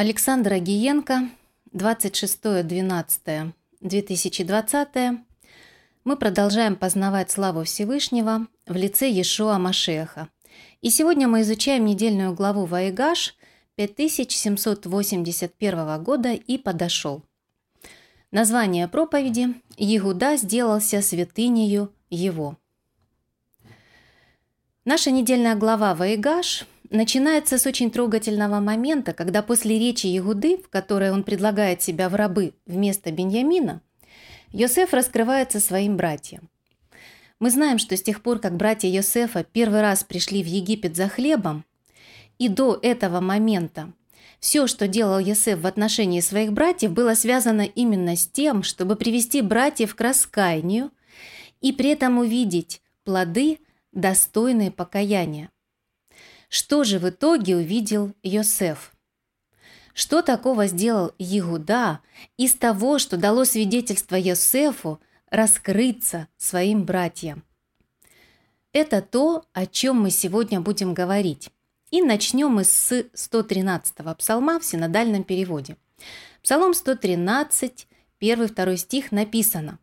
Александра Гиенко, 26.12.2020. Мы продолжаем познавать славу Всевышнего в лице Иешуа Машеха. И сегодня мы изучаем недельную главу Ваигаш 5781 года и подошел. Название проповеди «Егуда сделался святынею его». Наша недельная глава Ваигаш начинается с очень трогательного момента, когда после речи Егуды, в которой он предлагает себя в рабы вместо Беньямина, Йосеф раскрывается своим братьям. Мы знаем, что с тех пор, как братья Йосефа первый раз пришли в Египет за хлебом, и до этого момента все, что делал Йосеф в отношении своих братьев, было связано именно с тем, чтобы привести братьев к раскаянию и при этом увидеть плоды, достойные покаяния. Что же в итоге увидел Йосеф? Что такого сделал Егуда из того, что дало свидетельство Йосефу раскрыться своим братьям? Это то, о чем мы сегодня будем говорить. И начнем мы с 113-го псалма в синодальном переводе. Псалом 113, 1-2 стих написано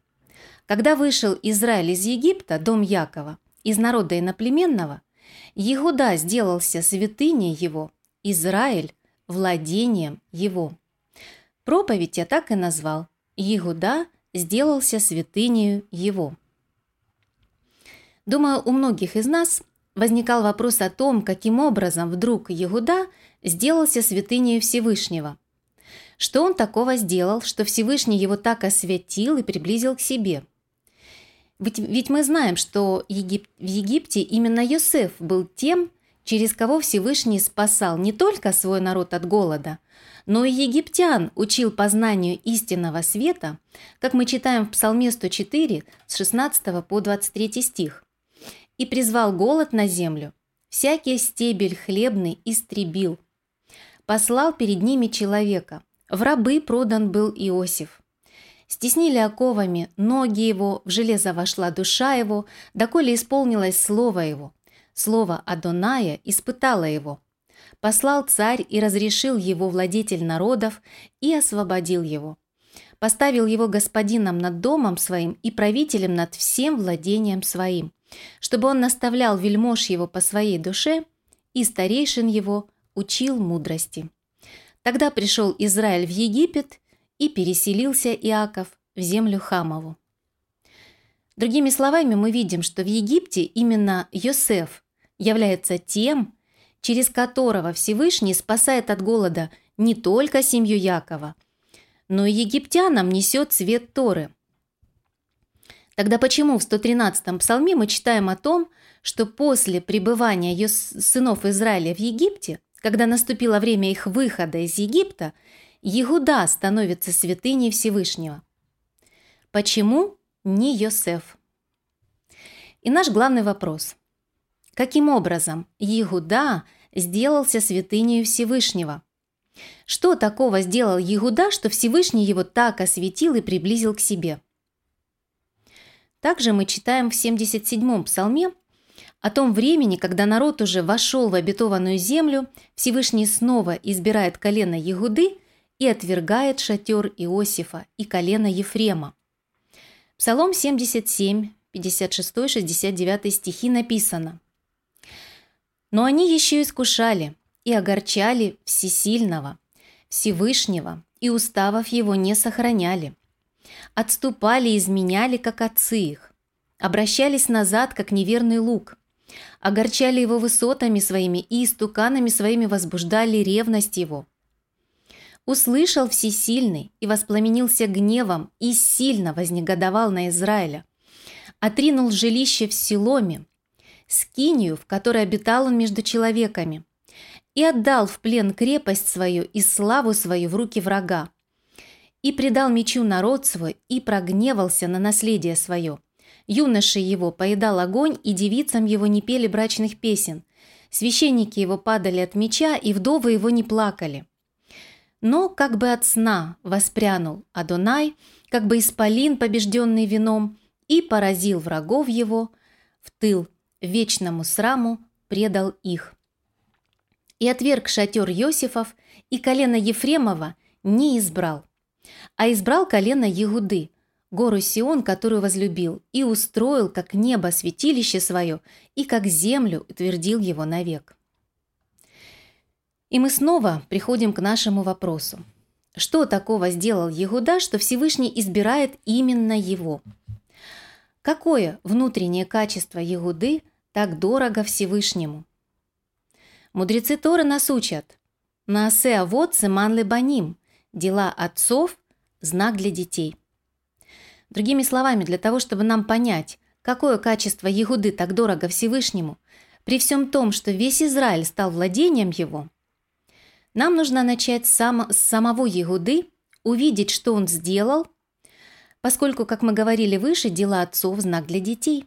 «Когда вышел Израиль из Египта, дом Якова, из народа иноплеменного, Егуда сделался святыней его, Израиль – владением его. Проповедь я так и назвал. Егуда сделался святынею его. Думаю, у многих из нас возникал вопрос о том, каким образом вдруг Егуда сделался святынею Всевышнего. Что он такого сделал, что Всевышний его так освятил и приблизил к себе – ведь, ведь мы знаем, что Егип... в Египте именно Йосеф был тем, через кого Всевышний спасал не только свой народ от голода, но и египтян учил познанию истинного света, как мы читаем в Псалме 104 с 16 по 23 стих. «И призвал голод на землю, всякий стебель хлебный истребил, послал перед ними человека, в рабы продан был Иосиф, Стеснили оковами ноги его, в железо вошла душа его, доколе исполнилось слово его. Слово Адоная испытало его. Послал царь и разрешил его владетель народов и освободил его. Поставил его господином над домом своим и правителем над всем владением своим, чтобы он наставлял вельмож его по своей душе и старейшин его учил мудрости. Тогда пришел Израиль в Египет и переселился Иаков в землю Хамову. Другими словами, мы видим, что в Египте именно Йосеф является тем, через которого Всевышний спасает от голода не только семью Якова, но и египтянам несет свет Торы. Тогда почему в 113-м псалме мы читаем о том, что после пребывания сынов Израиля в Египте, когда наступило время их выхода из Египта, Егуда становится святыней Всевышнего. Почему не Йосеф? И наш главный вопрос. Каким образом Егуда сделался святыней Всевышнего? Что такого сделал Егуда, что Всевышний его так осветил и приблизил к себе? Также мы читаем в 77-м псалме о том времени, когда народ уже вошел в обетованную землю, Всевышний снова избирает колено Егуды и отвергает шатер Иосифа и колено Ефрема. Псалом 77, 56-69 стихи написано «Но они еще искушали и огорчали Всесильного, Всевышнего, и уставов его не сохраняли. Отступали и изменяли, как отцы их, обращались назад, как неверный лук, огорчали его высотами своими и истуканами своими возбуждали ревность его» Услышал всесильный и воспламенился гневом и сильно вознегодовал на Израиля. Отринул жилище в Силоме, скинию, в которой обитал он между человеками, и отдал в плен крепость свою и славу свою в руки врага. И предал мечу народ свой, и прогневался на наследие свое. Юноши его поедал огонь, и девицам его не пели брачных песен. Священники его падали от меча, и вдовы его не плакали. Но как бы от сна воспрянул Адонай, как бы исполин, побежденный вином, и поразил врагов его, в тыл вечному сраму предал их. и отверг шатер Йосифов, и колено Ефремова не избрал, а избрал колено Егуды, гору Сион, которую возлюбил, и устроил, как небо, святилище свое, и как землю утвердил его навек. И мы снова приходим к нашему вопросу. Что такого сделал Егуда, что Всевышний избирает именно его? Какое внутреннее качество Егуды так дорого Всевышнему? Мудрецы Тора нас учат. Наасе авод сыман лебаним. Дела отцов – знак для детей. Другими словами, для того, чтобы нам понять, какое качество Егуды так дорого Всевышнему, при всем том, что весь Израиль стал владением его, нам нужно начать сам, с самого Егуды, увидеть, что он сделал, поскольку, как мы говорили выше, дела отцов – знак для детей.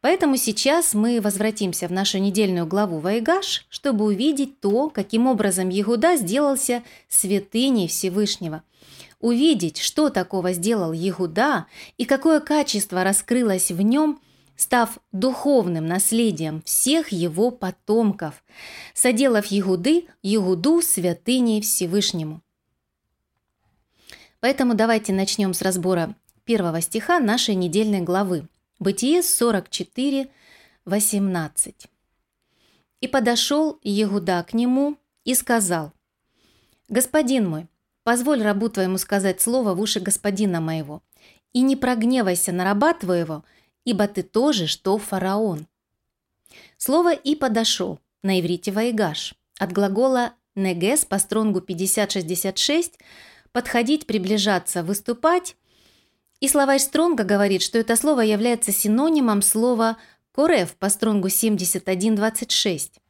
Поэтому сейчас мы возвратимся в нашу недельную главу Вайгаш, чтобы увидеть то, каким образом Егуда сделался святыней Всевышнего – увидеть, что такого сделал Егуда и какое качество раскрылось в нем, став духовным наследием всех его потомков, соделав Егуды, Егуду святыней Всевышнему. Поэтому давайте начнем с разбора первого стиха нашей недельной главы. Бытие 44, 18. «И подошел Егуда к нему и сказал, «Господин мой, Позволь рабу твоему сказать слово в уши господина моего, и не прогневайся на раба твоего, ибо ты тоже, что фараон». Слово «и подошел» на иврите «ваигаш» от глагола «негес» по стронгу 5066 «подходить, приближаться, выступать», и словарь Стронга говорит, что это слово является синонимом слова «корев» по стронгу 7126.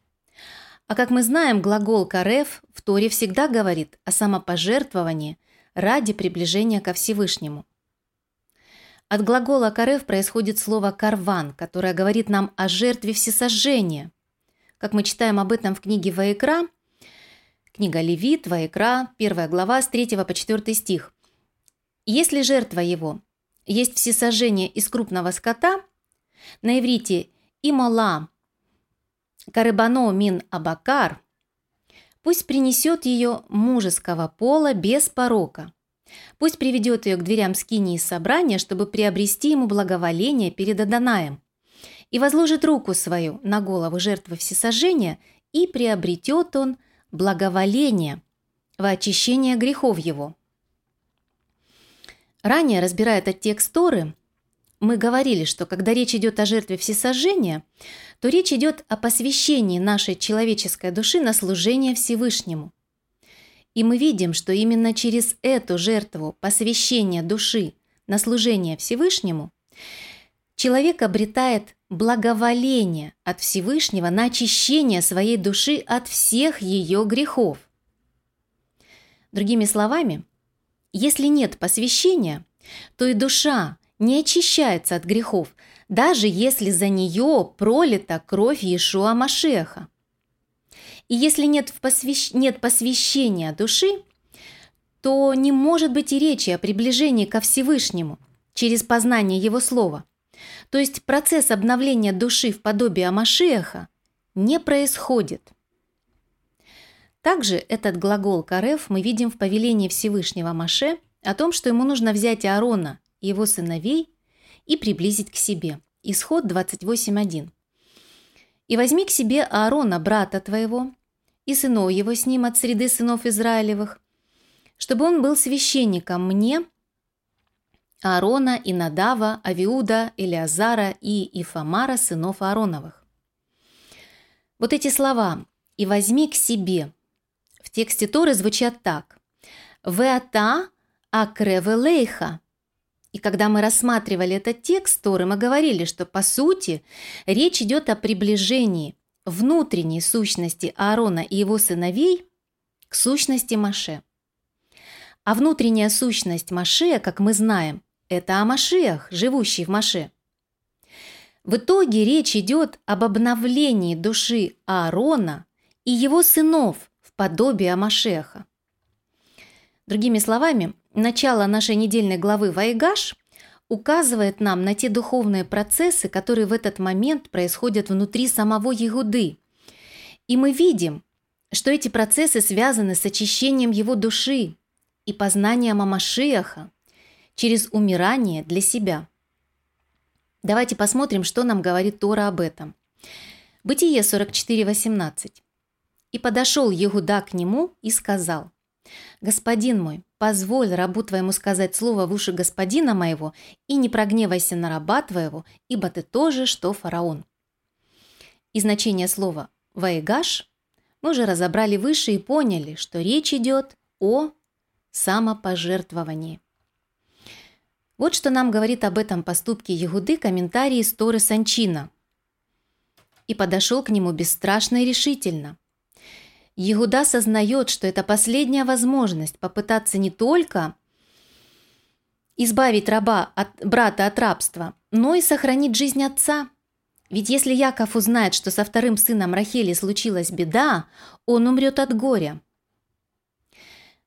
А как мы знаем, глагол «карев» в Торе всегда говорит о самопожертвовании ради приближения ко Всевышнему. От глагола «карев» происходит слово «карван», которое говорит нам о жертве всесожжения. Как мы читаем об этом в книге Ваекра, книга Левит, Ваекра, первая глава, с 3 по 4 стих. Если жертва его есть всесожжение из крупного скота, на иврите «имала» Карыбано мин Абакар, пусть принесет ее мужеского пола без порока. Пусть приведет ее к дверям скинии собрания, чтобы приобрести ему благоволение перед Адонаем, и возложит руку свою на голову жертвы всесожжения, и приобретет он благоволение во очищение грехов его. Ранее, разбирая этот текст Торы, мы говорили, что когда речь идет о жертве всесожжения, то речь идет о посвящении нашей человеческой души на служение Всевышнему. И мы видим, что именно через эту жертву посвящения души на служение Всевышнему человек обретает благоволение от Всевышнего на очищение своей души от всех ее грехов. Другими словами, если нет посвящения, то и душа не очищается от грехов, даже если за нее пролита кровь Иешуа Машеха. И если нет, посвящ... нет посвящения души, то не может быть и речи о приближении ко Всевышнему через познание Его Слова. То есть процесс обновления души в подобие Машеха не происходит. Также этот глагол «карев» мы видим в повелении Всевышнего Маше о том, что ему нужно взять Аарона его сыновей и приблизить к себе. Исход 28.1. «И возьми к себе Аарона, брата твоего, и сынов его с ним от среды сынов Израилевых, чтобы он был священником мне, Аарона и Надава, Авиуда, Элиазара и Ифамара, сынов Аароновых». Вот эти слова «и возьми к себе» в тексте Торы звучат так «Веата акревелейха» И когда мы рассматривали этот текст Торы, мы говорили, что по сути речь идет о приближении внутренней сущности Аарона и его сыновей к сущности Маше. А внутренняя сущность Маше, как мы знаем, это о Машеях, живущий в Маше. В итоге речь идет об обновлении души Аарона и его сынов в подобии Амашеха. Другими словами, начало нашей недельной главы «Вайгаш» указывает нам на те духовные процессы, которые в этот момент происходят внутри самого Ягуды. И мы видим, что эти процессы связаны с очищением его души и познанием Амашиаха через умирание для себя. Давайте посмотрим, что нам говорит Тора об этом. Бытие 44.18. «И подошел Егуда к нему и сказал, «Господин мой, позволь рабу твоему сказать слово в уши господина моего, и не прогневайся на раба твоего, ибо ты тоже, что фараон». И значение слова «ваегаш» мы уже разобрали выше и поняли, что речь идет о самопожертвовании. Вот что нам говорит об этом поступке Егуды комментарий из Торы Санчина. «И подошел к нему бесстрашно и решительно». Егуда сознает, что это последняя возможность попытаться не только избавить раба от брата от рабства, но и сохранить жизнь отца – ведь если Яков узнает, что со вторым сыном Рахели случилась беда, он умрет от горя.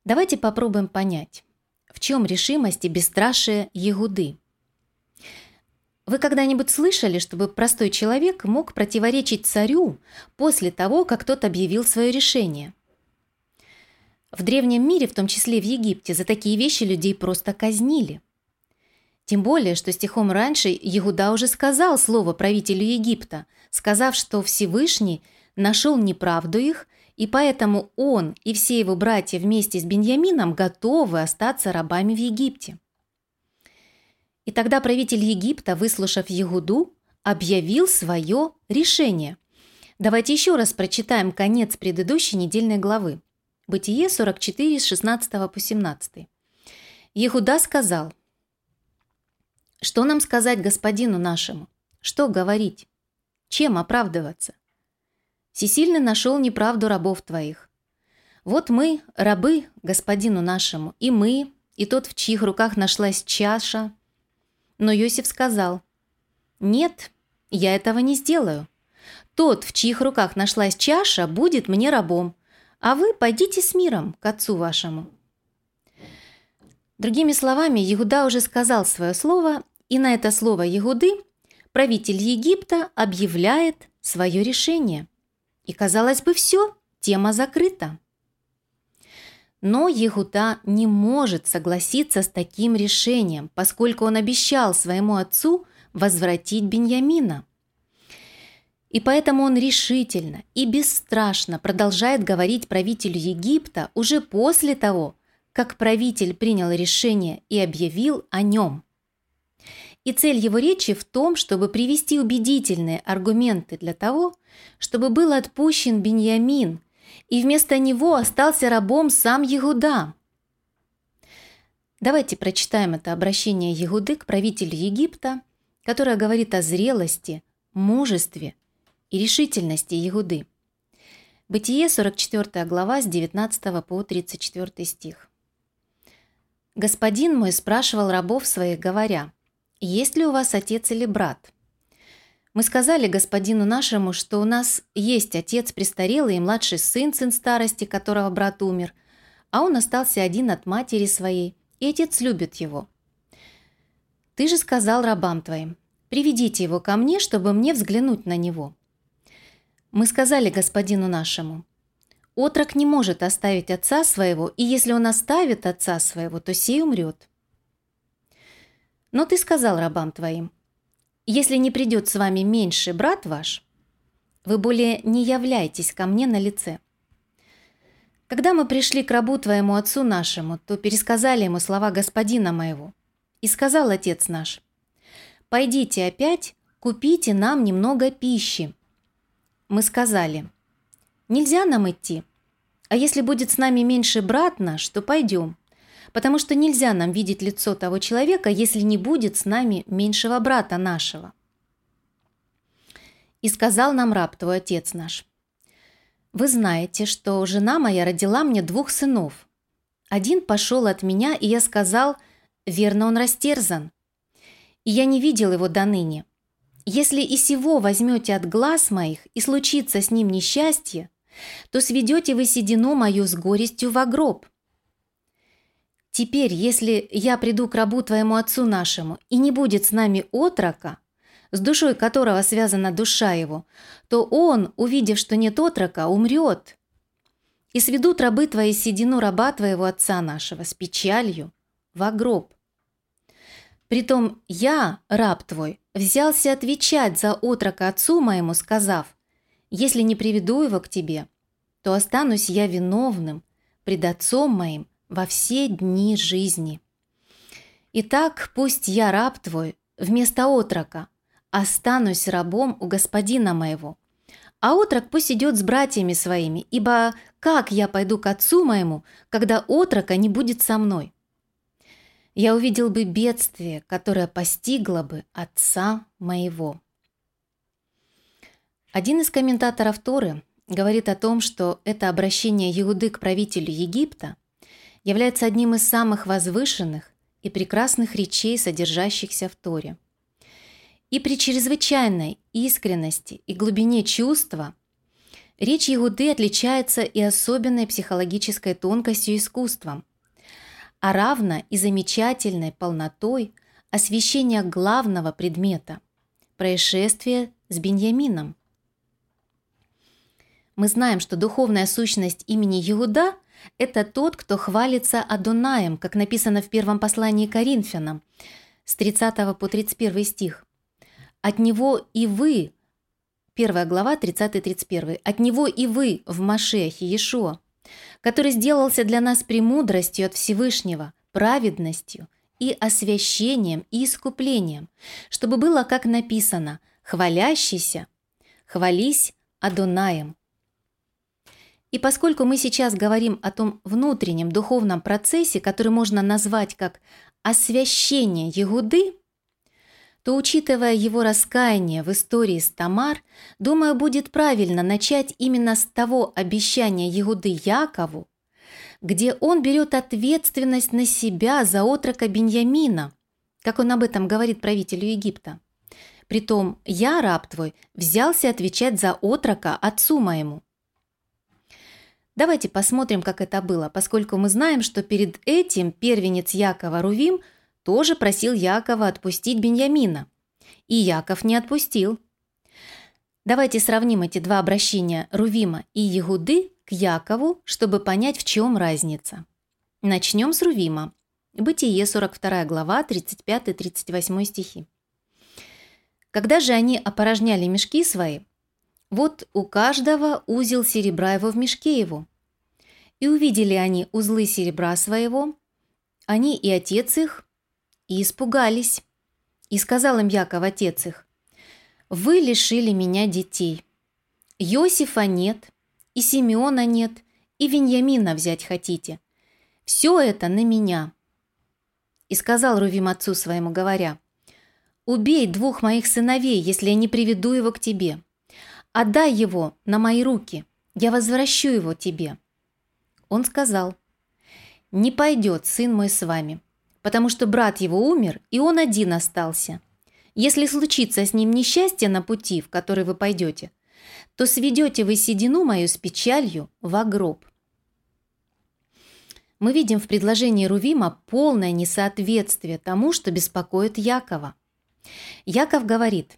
Давайте попробуем понять, в чем решимость и бесстрашие Егуды. Вы когда-нибудь слышали, чтобы простой человек мог противоречить царю после того, как тот объявил свое решение? В древнем мире, в том числе в Египте, за такие вещи людей просто казнили. Тем более, что стихом раньше Егуда уже сказал слово правителю Египта, сказав, что Всевышний нашел неправду их, и поэтому он и все его братья вместе с Беньямином готовы остаться рабами в Египте. И тогда правитель Египта, выслушав Егуду, объявил свое решение. Давайте еще раз прочитаем конец предыдущей недельной главы. Бытие 44 с 16 по 17. Егуда сказал – что нам сказать господину нашему? Что говорить? Чем оправдываться? Всесильный нашел неправду рабов твоих. Вот мы, рабы господину нашему, и мы, и тот, в чьих руках нашлась чаша. Но Йосиф сказал, «Нет, я этого не сделаю. Тот, в чьих руках нашлась чаша, будет мне рабом, а вы пойдите с миром к отцу вашему». Другими словами, Егуда уже сказал свое слово, и на это слово Егуды правитель Египта объявляет свое решение. И, казалось бы, все, тема закрыта. Но Егуда не может согласиться с таким решением, поскольку он обещал своему отцу возвратить Беньямина. И поэтому он решительно и бесстрашно продолжает говорить правителю Египта уже после того, как правитель принял решение и объявил о нем. И цель его речи в том, чтобы привести убедительные аргументы для того, чтобы был отпущен Беньямин, и вместо него остался рабом сам Егуда. Давайте прочитаем это обращение Егуды к правителю Египта, которое говорит о зрелости, мужестве и решительности Егуды. Бытие, 44 глава, с 19 по 34 стих. «Господин мой спрашивал рабов своих, говоря, есть ли у вас отец или брат? Мы сказали господину нашему, что у нас есть отец престарелый и младший сын, сын старости, которого брат умер, а он остался один от матери своей, и отец любит его. Ты же сказал рабам твоим, приведите его ко мне, чтобы мне взглянуть на него. Мы сказали господину нашему, отрок не может оставить отца своего, и если он оставит отца своего, то сей умрет. Но ты сказал рабам твоим, если не придет с вами меньший брат ваш, вы более не являйтесь ко мне на лице. Когда мы пришли к рабу твоему отцу нашему, то пересказали ему слова господина моего. И сказал отец наш, «Пойдите опять, купите нам немного пищи». Мы сказали, «Нельзя нам идти, а если будет с нами меньший брат наш, то пойдем» потому что нельзя нам видеть лицо того человека, если не будет с нами меньшего брата нашего. И сказал нам раб твой отец наш, «Вы знаете, что жена моя родила мне двух сынов. Один пошел от меня, и я сказал, верно, он растерзан. И я не видел его до ныне. Если и сего возьмете от глаз моих, и случится с ним несчастье, то сведете вы седину мою с горестью во гроб. Теперь, если я приду к рабу твоему отцу нашему, и не будет с нами отрока, с душой которого связана душа его, то он, увидев, что нет отрока, умрет. И сведут рабы твои седину раба твоего отца нашего с печалью во гроб. Притом я, раб твой, взялся отвечать за отрока отцу моему, сказав, «Если не приведу его к тебе, то останусь я виновным пред отцом моим во все дни жизни. Итак, пусть я, раб твой, вместо отрока, останусь рабом у господина моего, а отрок пусть идет с братьями своими, ибо как я пойду к отцу моему, когда отрока не будет со мной? я увидел бы бедствие, которое постигло бы отца моего. Один из комментаторов Торы говорит о том, что это обращение Иуды к правителю Египта является одним из самых возвышенных и прекрасных речей, содержащихся в Торе. И при чрезвычайной искренности и глубине чувства речь Иуды отличается и особенной психологической тонкостью искусством – а равно и замечательной полнотой освещения главного предмета – происшествия с Беньямином. Мы знаем, что духовная сущность имени Иуда – это тот, кто хвалится Адонаем, как написано в первом послании Коринфянам, с 30 по 31 стих. «От него и вы» Первая глава, 30-31. «От него и вы в Машехе Иешуа, который сделался для нас премудростью от Всевышнего, праведностью и освящением и искуплением, чтобы было, как написано, «хвалящийся, хвались Адонаем». И поскольку мы сейчас говорим о том внутреннем духовном процессе, который можно назвать как освящение Егуды, то, учитывая его раскаяние в истории с Тамар, думаю, будет правильно начать именно с того обещания Егуды Якову, где он берет ответственность на себя за отрока Беньямина, как он об этом говорит правителю Египта. Притом «я, раб твой, взялся отвечать за отрока отцу моему». Давайте посмотрим, как это было, поскольку мы знаем, что перед этим первенец Якова Рувим – тоже просил Якова отпустить Беньямина. И Яков не отпустил. Давайте сравним эти два обращения Рувима и Егуды к Якову, чтобы понять, в чем разница. Начнем с Рувима. Бытие, 42 глава, 35-38 стихи. Когда же они опорожняли мешки свои, вот у каждого узел серебра его в мешке его. И увидели они узлы серебра своего, они и отец их, и испугались. И сказал им Яков, отец их, «Вы лишили меня детей. Иосифа нет, и Симеона нет, и Веньямина взять хотите. Все это на меня». И сказал Рувим отцу своему, говоря, «Убей двух моих сыновей, если я не приведу его к тебе. Отдай его на мои руки, я возвращу его тебе». Он сказал, «Не пойдет сын мой с вами, потому что брат его умер, и он один остался. Если случится с ним несчастье на пути, в который вы пойдете, то сведете вы седину мою с печалью в гроб. Мы видим в предложении Рувима полное несоответствие тому, что беспокоит Якова. Яков говорит,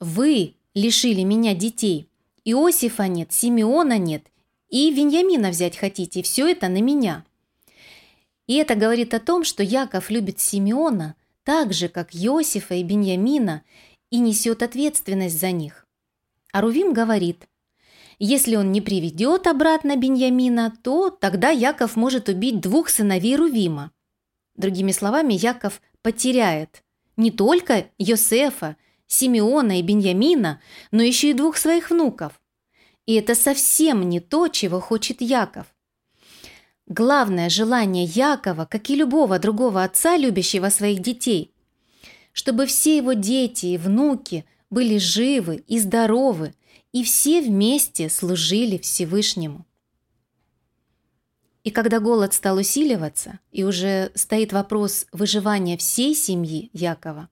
«Вы лишили меня детей, Иосифа нет, Симеона нет, и Веньямина взять хотите, все это на меня». И это говорит о том, что Яков любит Симеона так же, как Иосифа и Беньямина, и несет ответственность за них. А Рувим говорит, если он не приведет обратно Беньямина, то тогда Яков может убить двух сыновей Рувима. Другими словами, Яков потеряет не только Йосефа, Симеона и Беньямина, но еще и двух своих внуков. И это совсем не то, чего хочет Яков. Главное желание Якова, как и любого другого отца, любящего своих детей, чтобы все его дети и внуки были живы и здоровы, и все вместе служили Всевышнему. И когда голод стал усиливаться, и уже стоит вопрос выживания всей семьи Якова,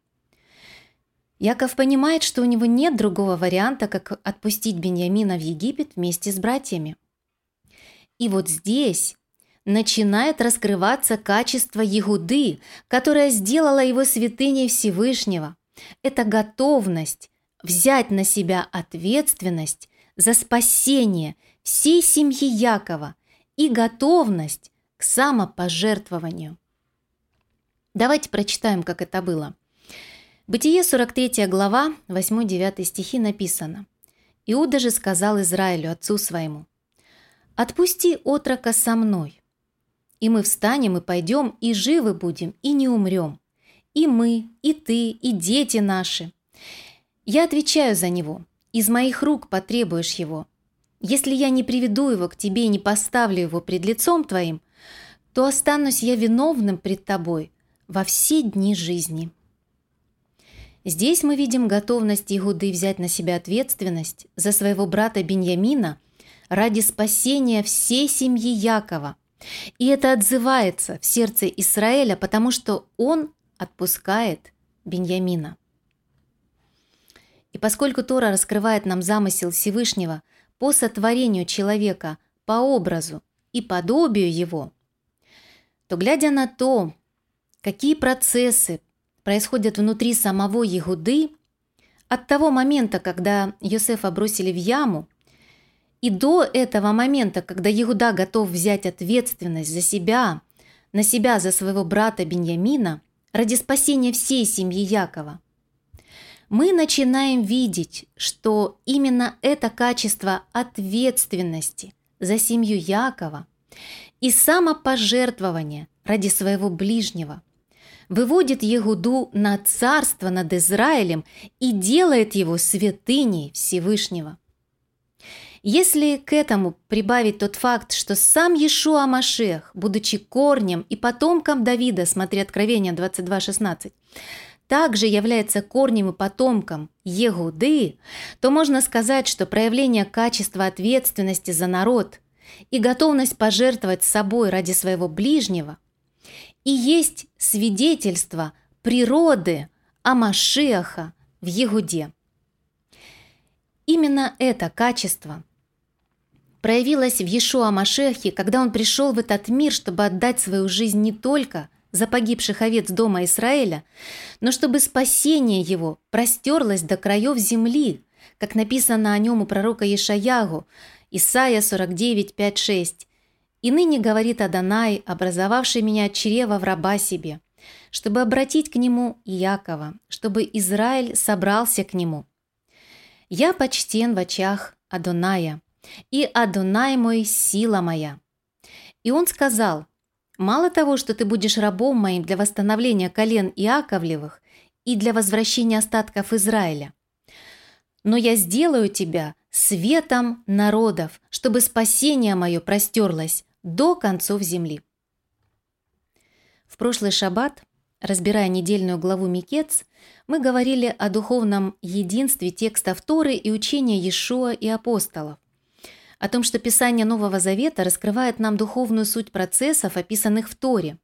Яков понимает, что у него нет другого варианта, как отпустить Беньямина в Египет вместе с братьями. И вот здесь начинает раскрываться качество Егуды, которое сделало его святыней Всевышнего. Это готовность взять на себя ответственность за спасение всей семьи Якова и готовность к самопожертвованию. Давайте прочитаем, как это было. Бытие 43 глава, 8-9 стихи написано. «Иуда же сказал Израилю, отцу своему, «Отпусти отрока со мной, и мы встанем и пойдем, и живы будем, и не умрем, и мы, и ты, и дети наши. Я отвечаю за него, из моих рук потребуешь его. Если я не приведу его к тебе и не поставлю его пред лицом твоим, то останусь я виновным пред тобой во все дни жизни». Здесь мы видим готовность Игуды взять на себя ответственность за своего брата Беньямина ради спасения всей семьи Якова. И это отзывается в сердце Израиля, потому что он отпускает Беньямина. И поскольку Тора раскрывает нам замысел Всевышнего по сотворению человека по образу и подобию его, то, глядя на то, какие процессы происходят внутри самого Егуды, от того момента, когда Йосефа бросили в яму, и до этого момента, когда Егуда готов взять ответственность за себя, на себя за своего брата Беньямина, ради спасения всей семьи Якова, мы начинаем видеть, что именно это качество ответственности за семью Якова и самопожертвования ради своего ближнего выводит Егуду на царство над Израилем и делает его святыней Всевышнего. Если к этому прибавить тот факт, что сам Иешуа Машех, будучи корнем и потомком Давида, смотри Откровение 22.16, также является корнем и потомком Егуды, то можно сказать, что проявление качества ответственности за народ и готовность пожертвовать собой ради своего ближнего и есть свидетельство природы Амашиаха в Егуде. Именно это качество проявилось в Иешуа Машехе, когда он пришел в этот мир, чтобы отдать свою жизнь не только за погибших овец дома Израиля, но чтобы спасение его простерлось до краев земли, как написано о нем у пророка Ешаягу, Исайя 49, 5, 6. «И ныне говорит Адонай, образовавший меня от чрева в раба себе, чтобы обратить к нему Якова, чтобы Израиль собрался к нему. Я почтен в очах Адоная, и Адонай мой – сила моя». И он сказал, «Мало того, что ты будешь рабом моим для восстановления колен Иаковлевых и для возвращения остатков Израиля, но я сделаю тебя светом народов, чтобы спасение мое простерлось до концов земли». В прошлый шаббат, разбирая недельную главу Микец, мы говорили о духовном единстве текстов Торы и учения Иешуа и апостолов, о том, что Писание Нового Завета раскрывает нам духовную суть процессов, описанных в Торе.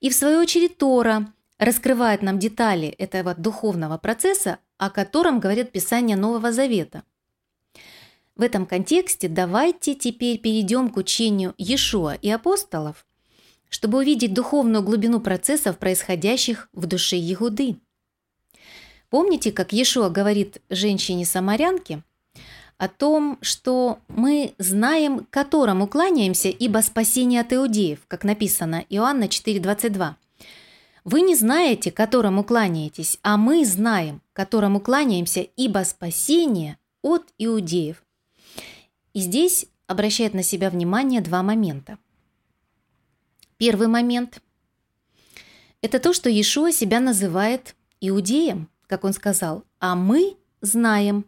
И в свою очередь Тора раскрывает нам детали этого духовного процесса, о котором говорит Писание Нового Завета – в этом контексте давайте теперь перейдем к учению Иешуа и апостолов, чтобы увидеть духовную глубину процессов, происходящих в душе Егуды. Помните, как Иешуа говорит женщине-самарянке о том, что мы знаем, которому кланяемся, ибо спасение от иудеев, как написано Иоанна 4,22. Вы не знаете, которому кланяетесь, а мы знаем, которому кланяемся, ибо спасение от иудеев. И здесь обращает на себя внимание два момента. Первый момент – это то, что Иешуа себя называет иудеем, как он сказал, а мы знаем.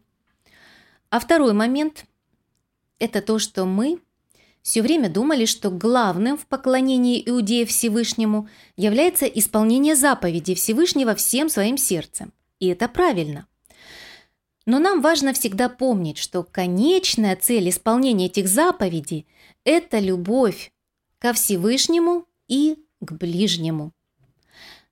А второй момент – это то, что мы все время думали, что главным в поклонении иудеев Всевышнему является исполнение заповедей Всевышнего всем своим сердцем. И это правильно – но нам важно всегда помнить, что конечная цель исполнения этих заповедей – это любовь ко Всевышнему и к ближнему.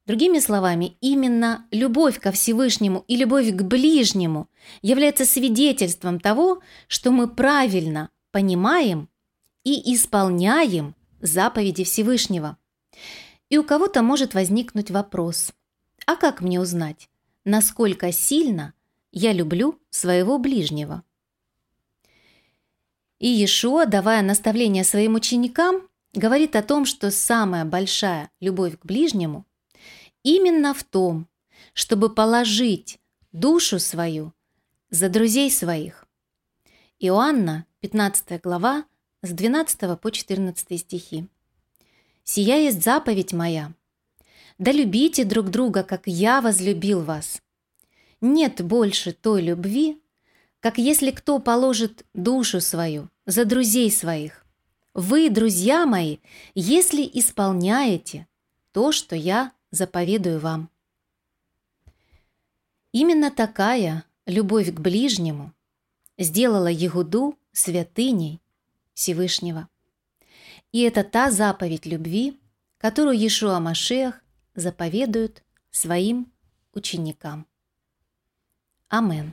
Другими словами, именно любовь ко Всевышнему и любовь к ближнему является свидетельством того, что мы правильно понимаем и исполняем заповеди Всевышнего. И у кого-то может возникнуть вопрос, а как мне узнать, насколько сильно – «Я люблю своего ближнего». И Иешуа, давая наставление своим ученикам, говорит о том, что самая большая любовь к ближнему именно в том, чтобы положить душу свою за друзей своих. Иоанна, 15 глава, с 12 по 14 стихи. «Сия есть заповедь моя. Да любите друг друга, как я возлюбил вас. Нет больше той любви, как если кто положит душу свою за друзей своих. Вы, друзья мои, если исполняете то, что я заповедую вам. Именно такая любовь к ближнему сделала Егуду святыней Всевышнего. И это та заповедь любви, которую Иешуа Машех заповедует своим ученикам. Амен.